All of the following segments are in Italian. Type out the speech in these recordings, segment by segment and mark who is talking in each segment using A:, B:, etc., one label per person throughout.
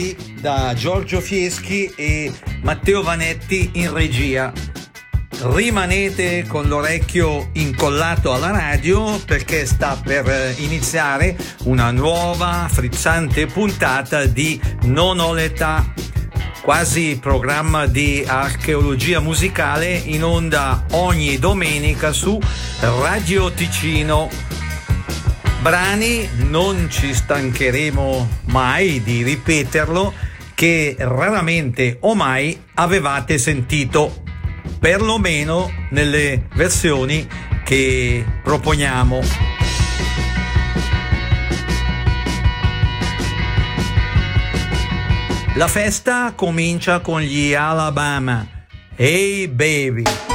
A: curati da
B: Giorgio Fieschi e Matteo Vanetti in regia. Rimanete con l'orecchio incollato alla radio perché sta per eh, iniziare una nuova frizzante puntata di Non ho l'età quasi programma di archeologia musicale in onda ogni domenica su Radio Ticino brani, non ci stancheremo mai di ripeterlo, che raramente o mai avevate sentito, perlomeno nelle versioni che proponiamo. La festa comincia con gli Alabama. Hey baby!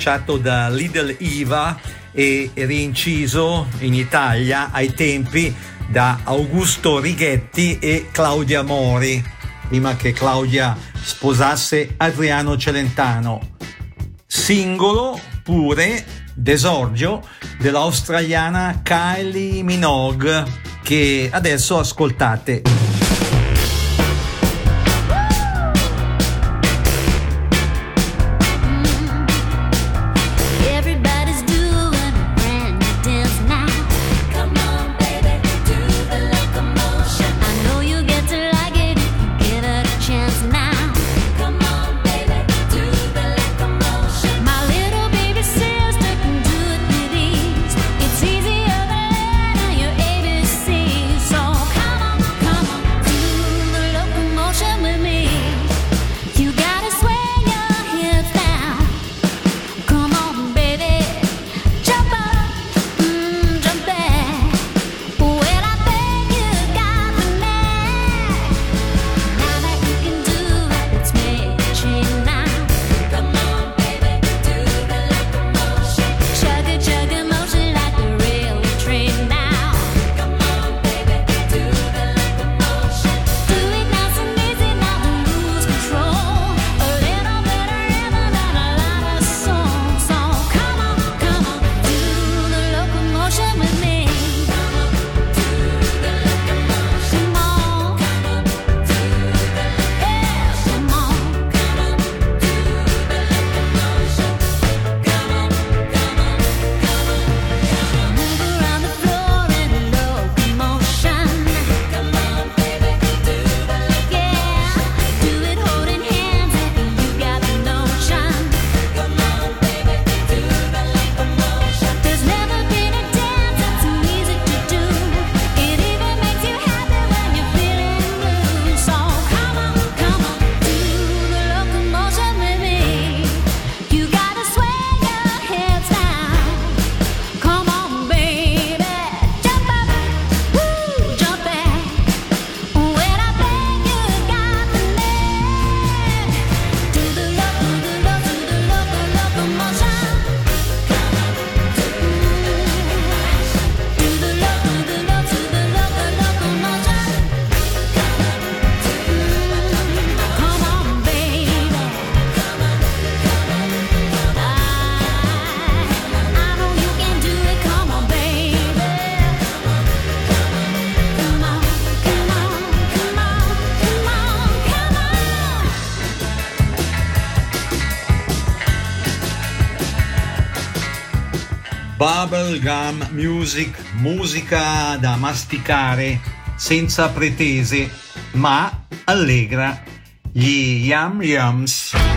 B: tracciato da Lidl IVA e rinciso in Italia ai tempi da Augusto Righetti e Claudia Mori, prima che Claudia sposasse Adriano Celentano. Singolo pure
C: d'esordio dell'australiana Kylie Minogue che adesso ascoltate. Bubblegum Music, musica da masticare senza pretese, ma allegra gli yum yums.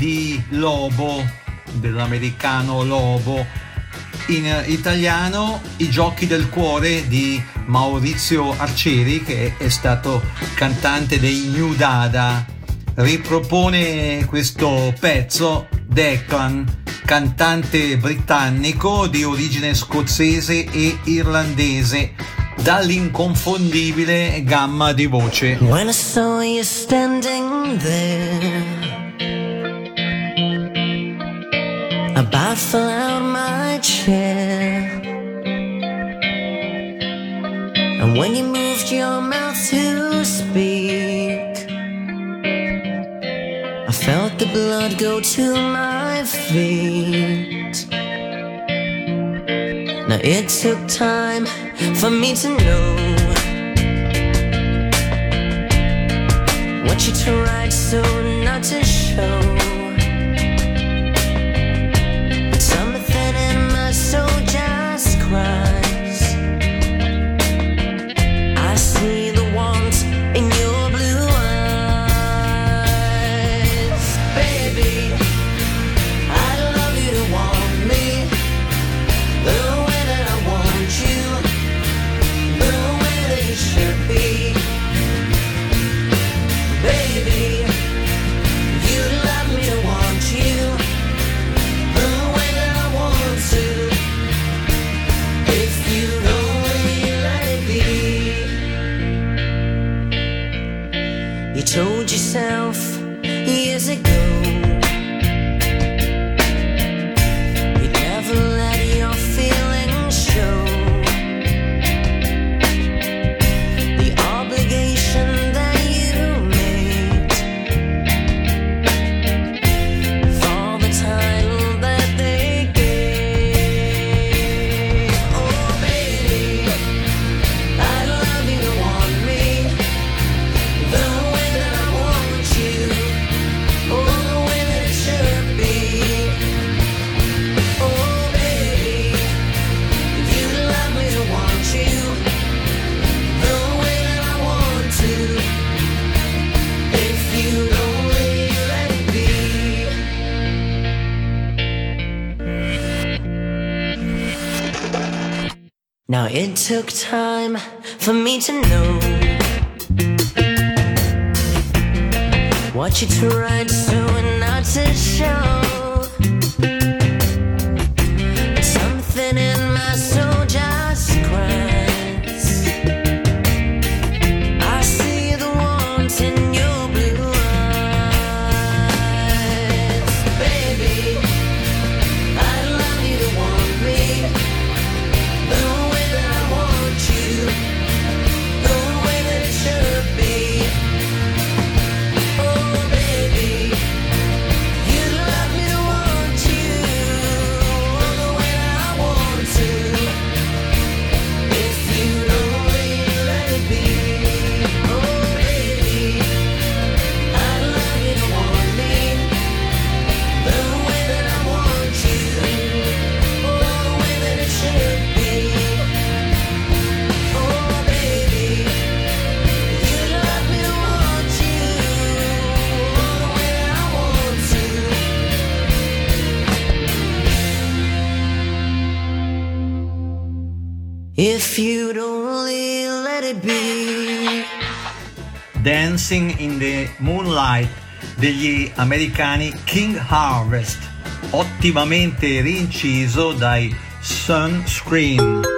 A: di Lobo, dell'americano Lobo, in italiano I giochi del cuore di Maurizio Arcieri che è stato cantante dei New Dada. Ripropone questo pezzo Declan, cantante britannico di origine scozzese e irlandese dall'inconfondibile gamma di voce.
D: When I saw you standing there Buffle out my chair. And when you moved your mouth to speak, I felt the blood go to my feet. Now it took time for me to know what you tried so not to show. took time for me to know what you tried so not to show. If you'd only let it be.
A: Dancing in the Moonlight degli americani King Harvest, ottimamente rinciso dai Sunscreen.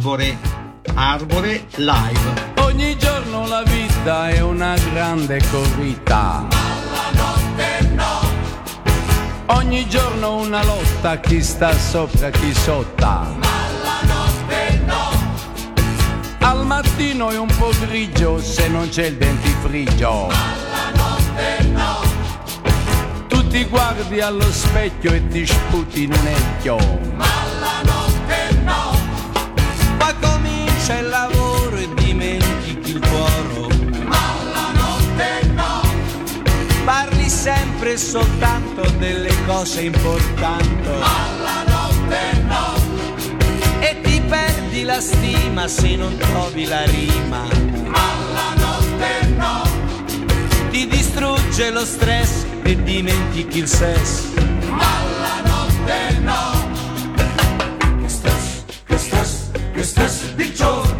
A: Arbore. Arbore live.
E: Ogni giorno la vita è una grande corrida. Ogni giorno una lotta, chi sta sopra, chi sotto. Al mattino è un po' grigio se non c'è il dentifricio. Tu ti guardi allo specchio e ti sputi in un ecchio.
F: Poi comincia il lavoro e dimentichi il cuore. Ma la notte no. Parli sempre soltanto delle cose importanti. Ma la notte no. E ti perdi la stima se non trovi la rima. Ma la notte no. Ti distrugge lo stress e dimentichi il sesso. Stress, che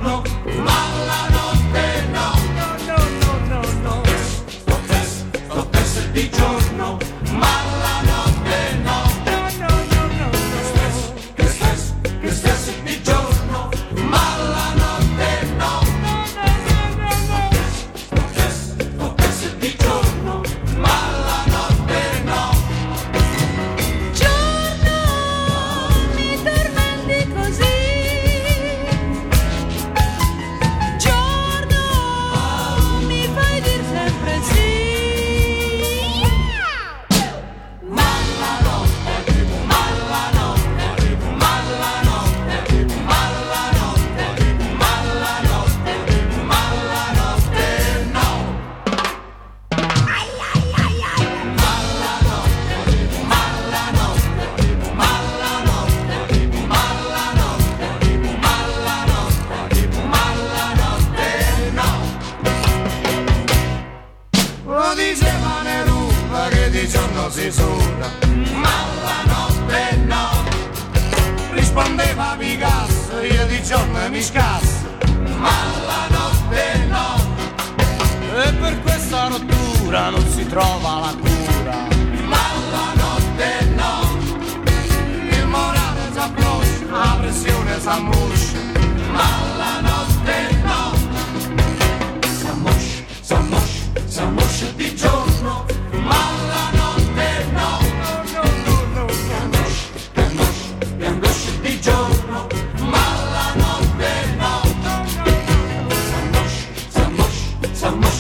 F: mushroom.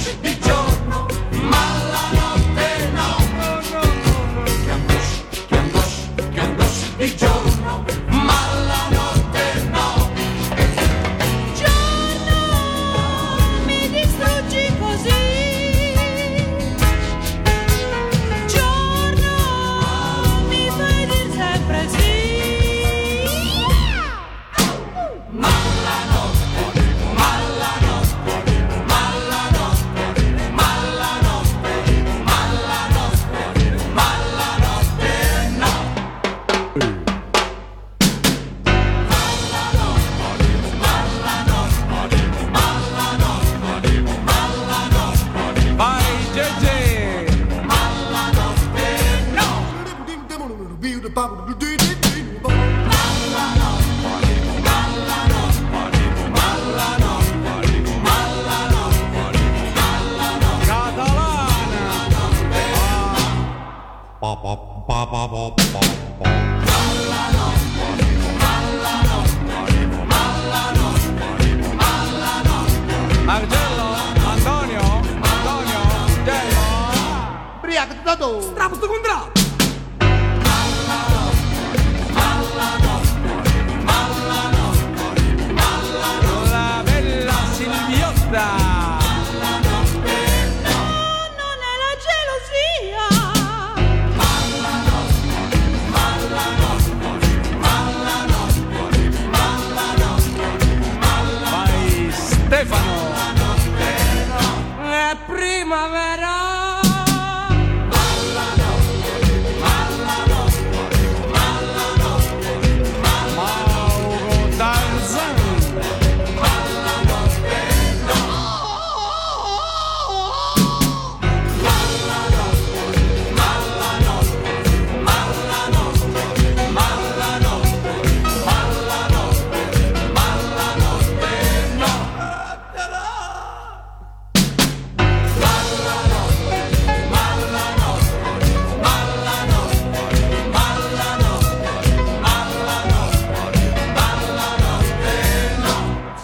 F: Primavera!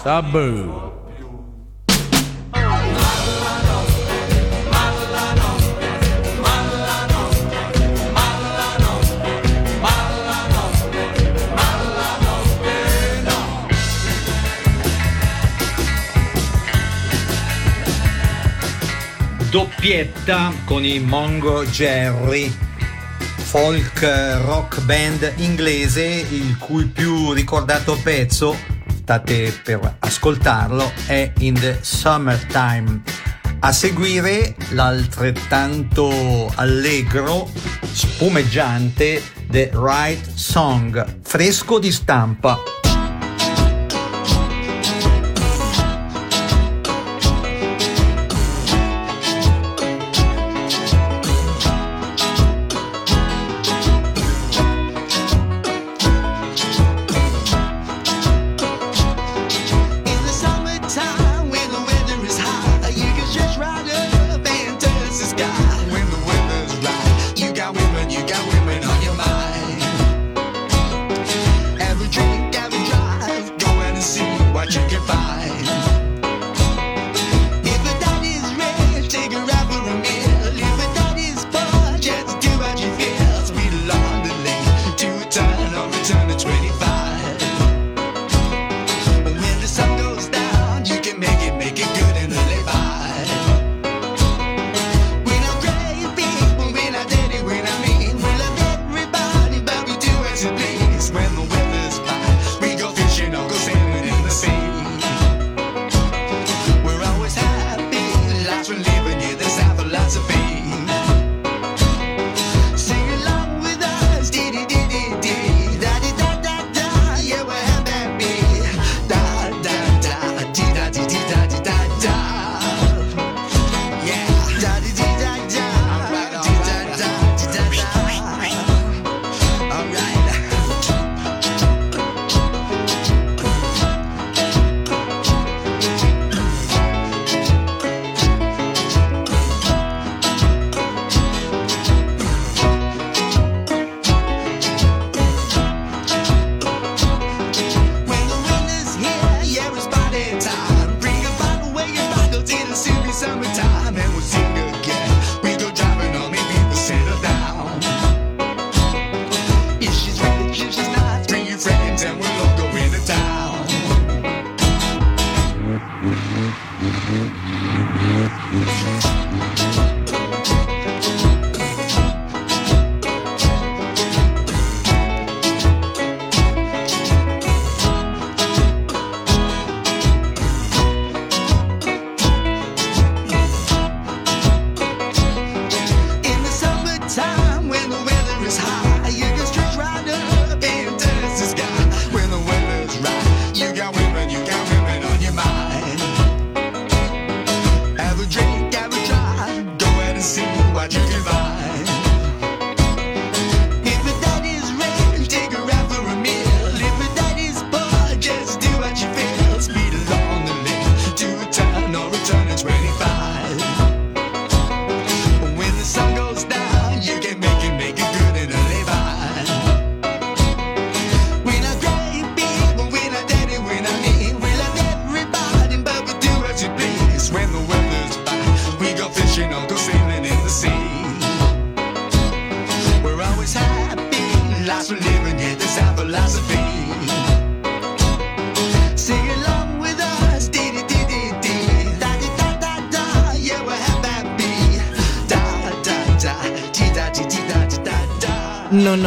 E: Taboo.
G: doppietta con i Mongo Jerry, folk rock band inglese, il cui più ricordato pezzo state per ascoltarlo è In the Summertime. A seguire l'altrettanto allegro, spumeggiante The Right Song, fresco di stampa.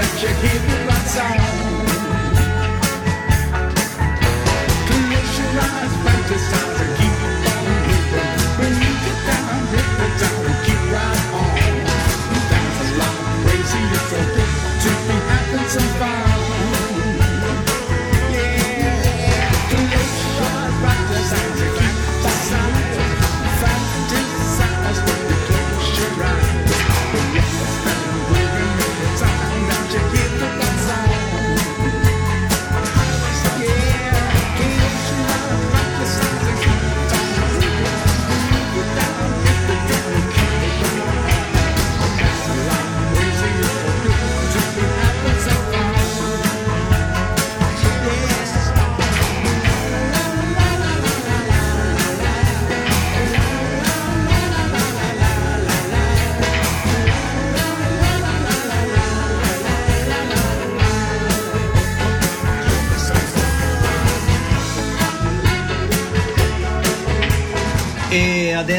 H: But you keep
I: it
J: outside.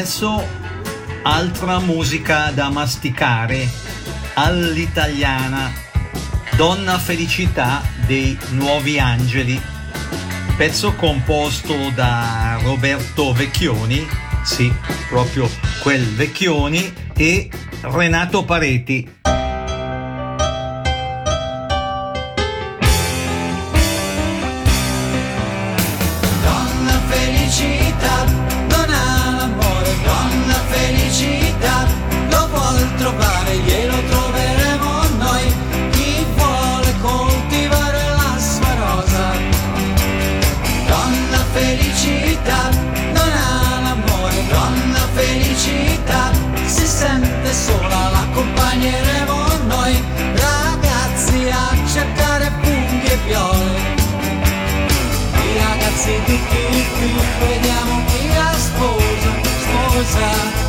J: adesso altra musica da masticare all'italiana, Donna Felicità dei Nuovi Angeli, pezzo composto da Roberto Vecchioni, sì, proprio quel Vecchioni, e Renato Pareti.
K: senti che qui vediamo chi la sposa, sposa.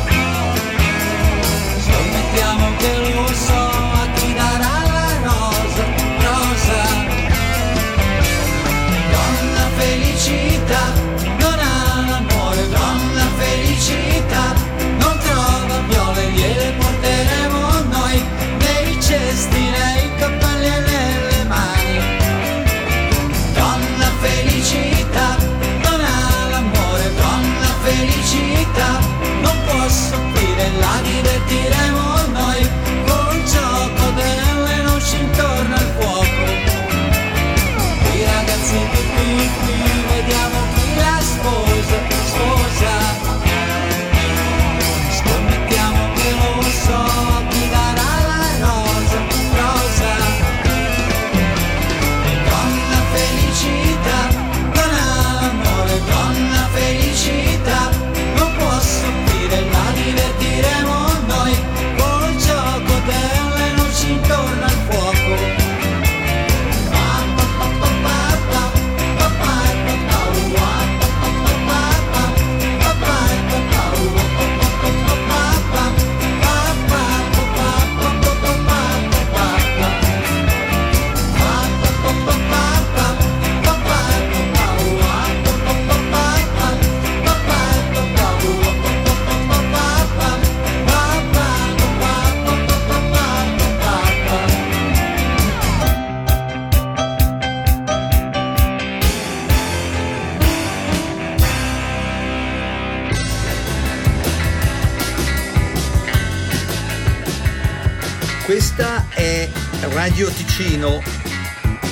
L: Radio Ticino.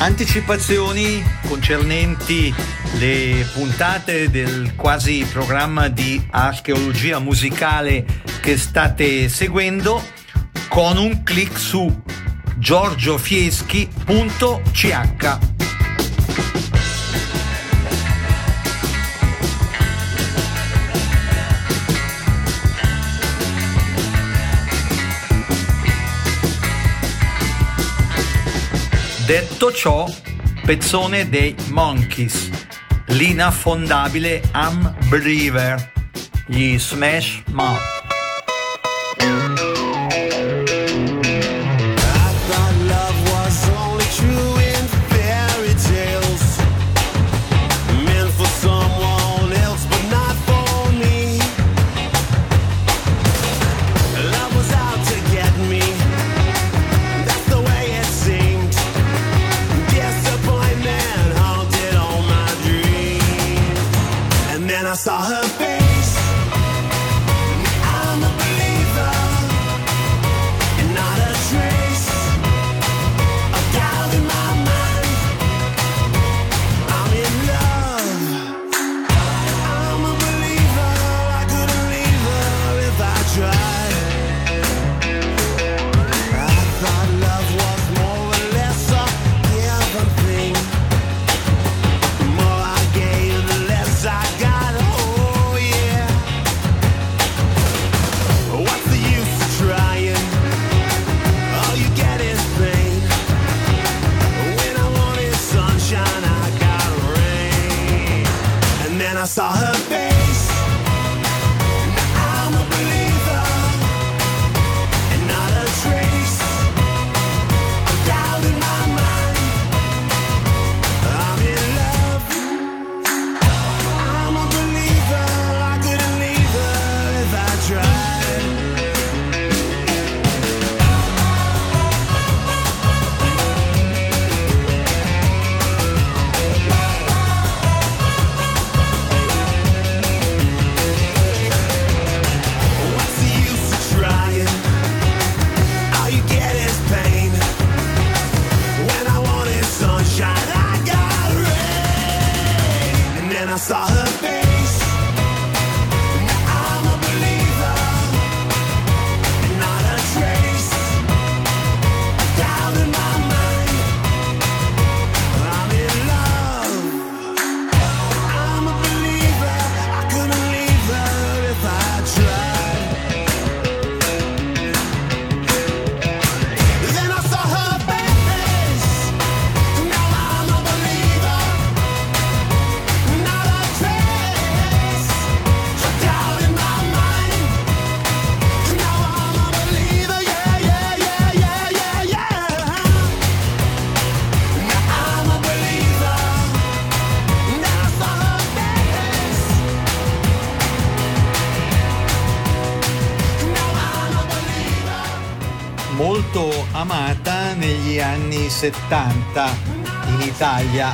L: Anticipazioni concernenti le puntate del quasi programma di archeologia musicale che state seguendo con un clic su giorgiofieschi.ch Detto ciò, pezzone dei Monkeys, l'inaffondabile Am Believer, gli Smash Mouth. anni 70 in Italia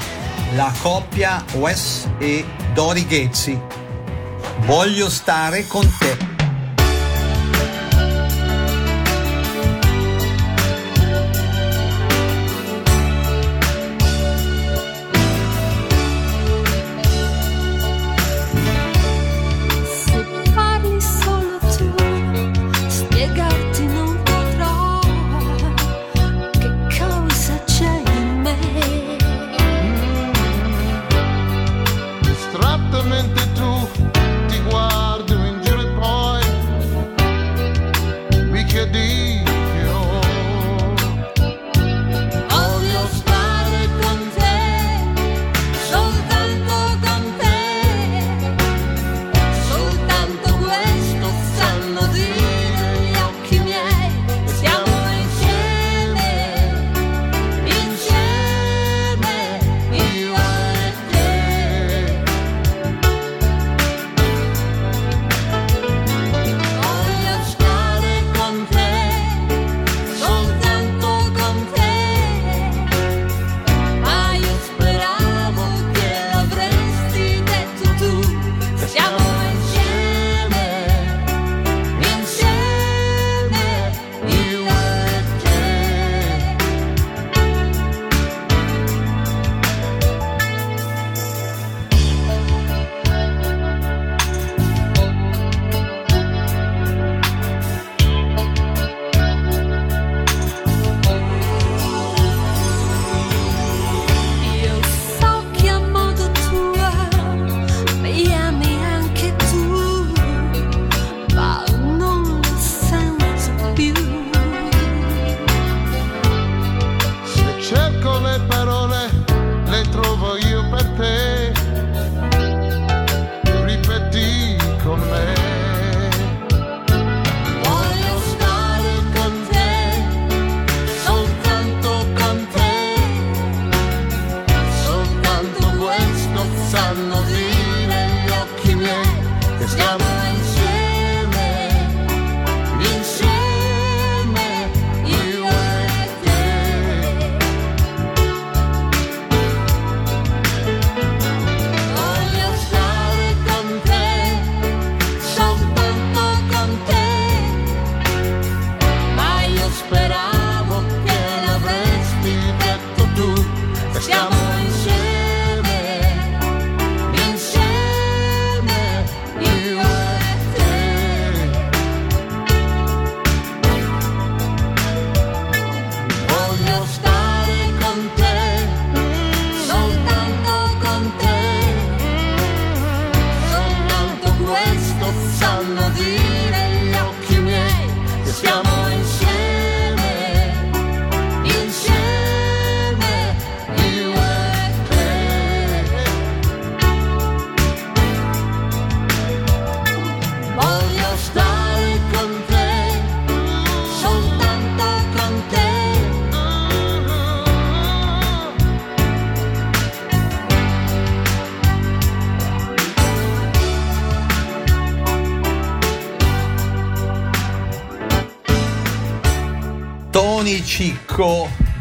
L: la coppia Wes e Dori Ghezzi. Voglio stare con te.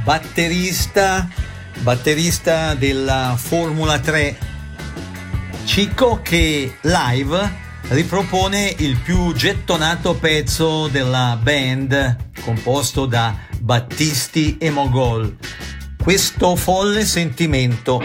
D: batterista, batterista della Formula 3 Cicco che live ripropone il più gettonato pezzo della band composto da Battisti e Mogol. Questo folle sentimento.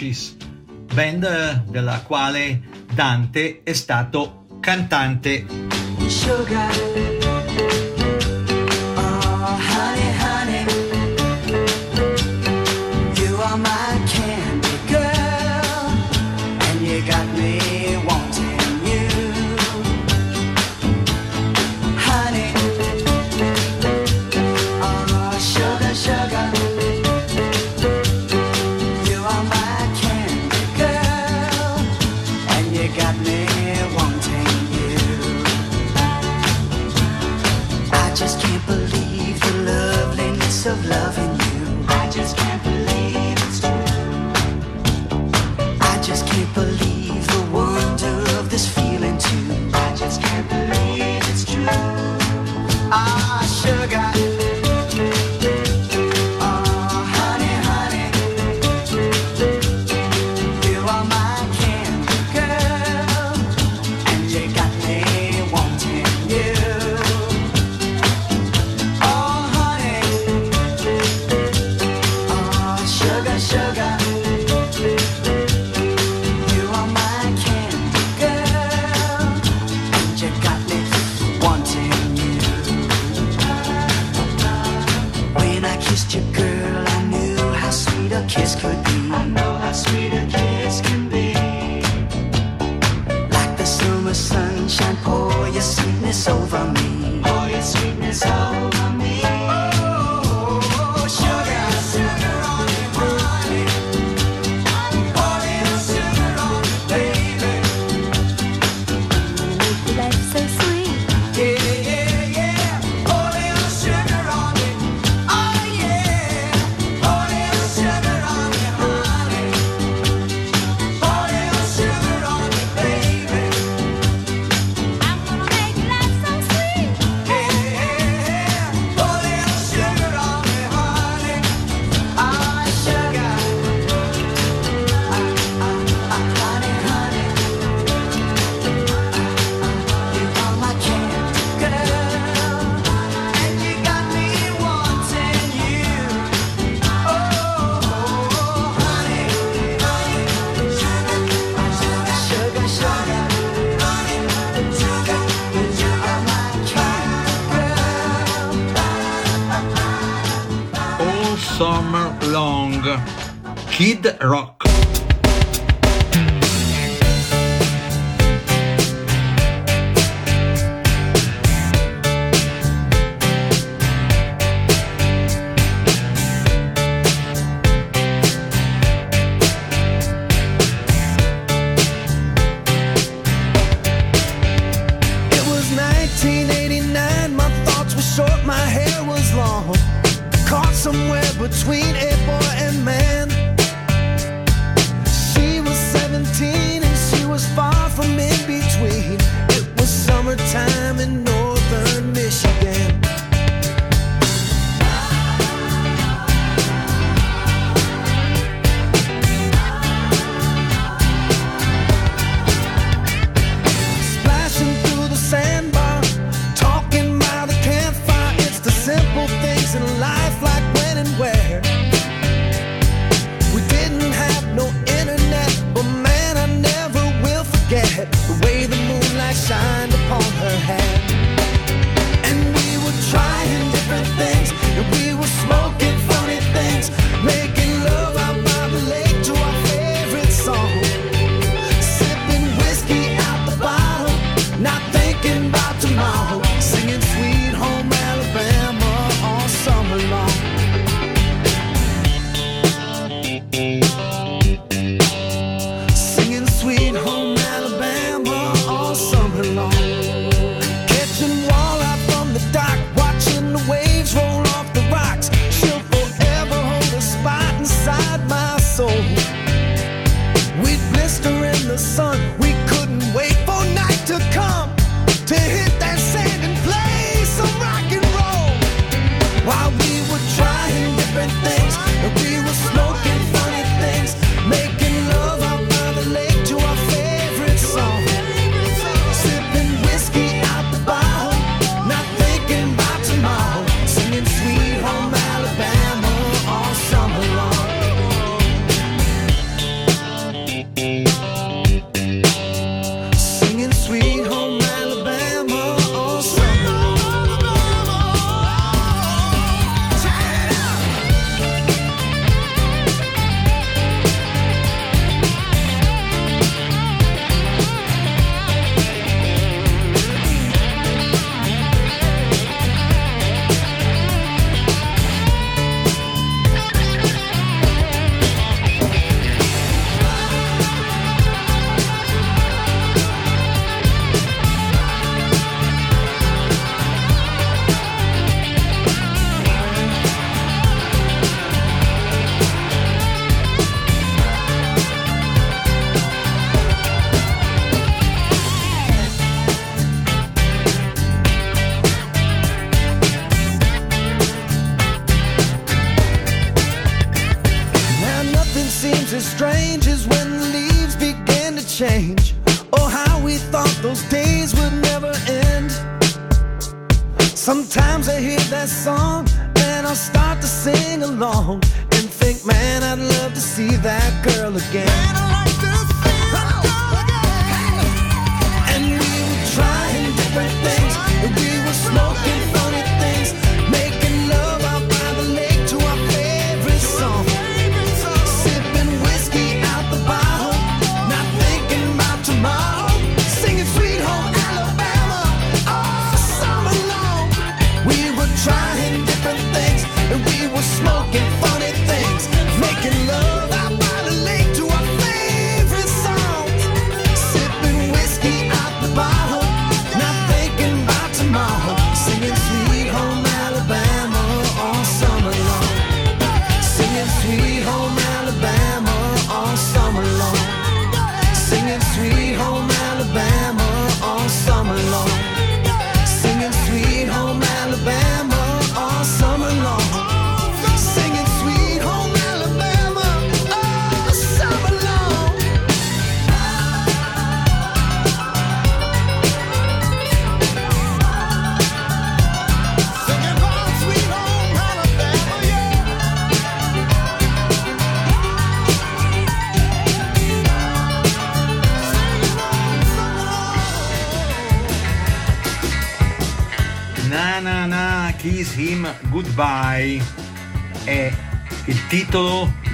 D: Archis, band eh, della quale Dante è stato cantante.
M: Sugar.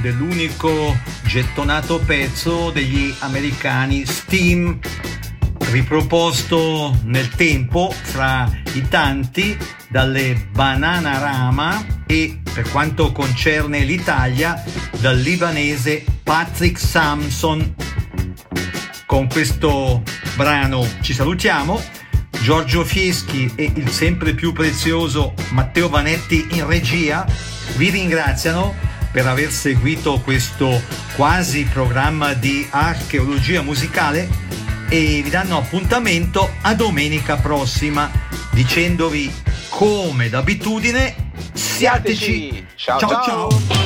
A: dell'unico gettonato pezzo degli americani Steam, riproposto nel tempo fra i tanti dalle Banana Rama e, per quanto concerne l'Italia, dal libanese Patrick Samson. Con questo brano ci salutiamo. Giorgio Fieschi e il sempre più prezioso Matteo Vanetti in regia vi ringraziano per aver seguito questo quasi programma di archeologia musicale e vi danno appuntamento a domenica prossima dicendovi come d'abitudine siateci.
N: siateci.
A: ciao.
N: ciao.
A: ciao.
O: ciao.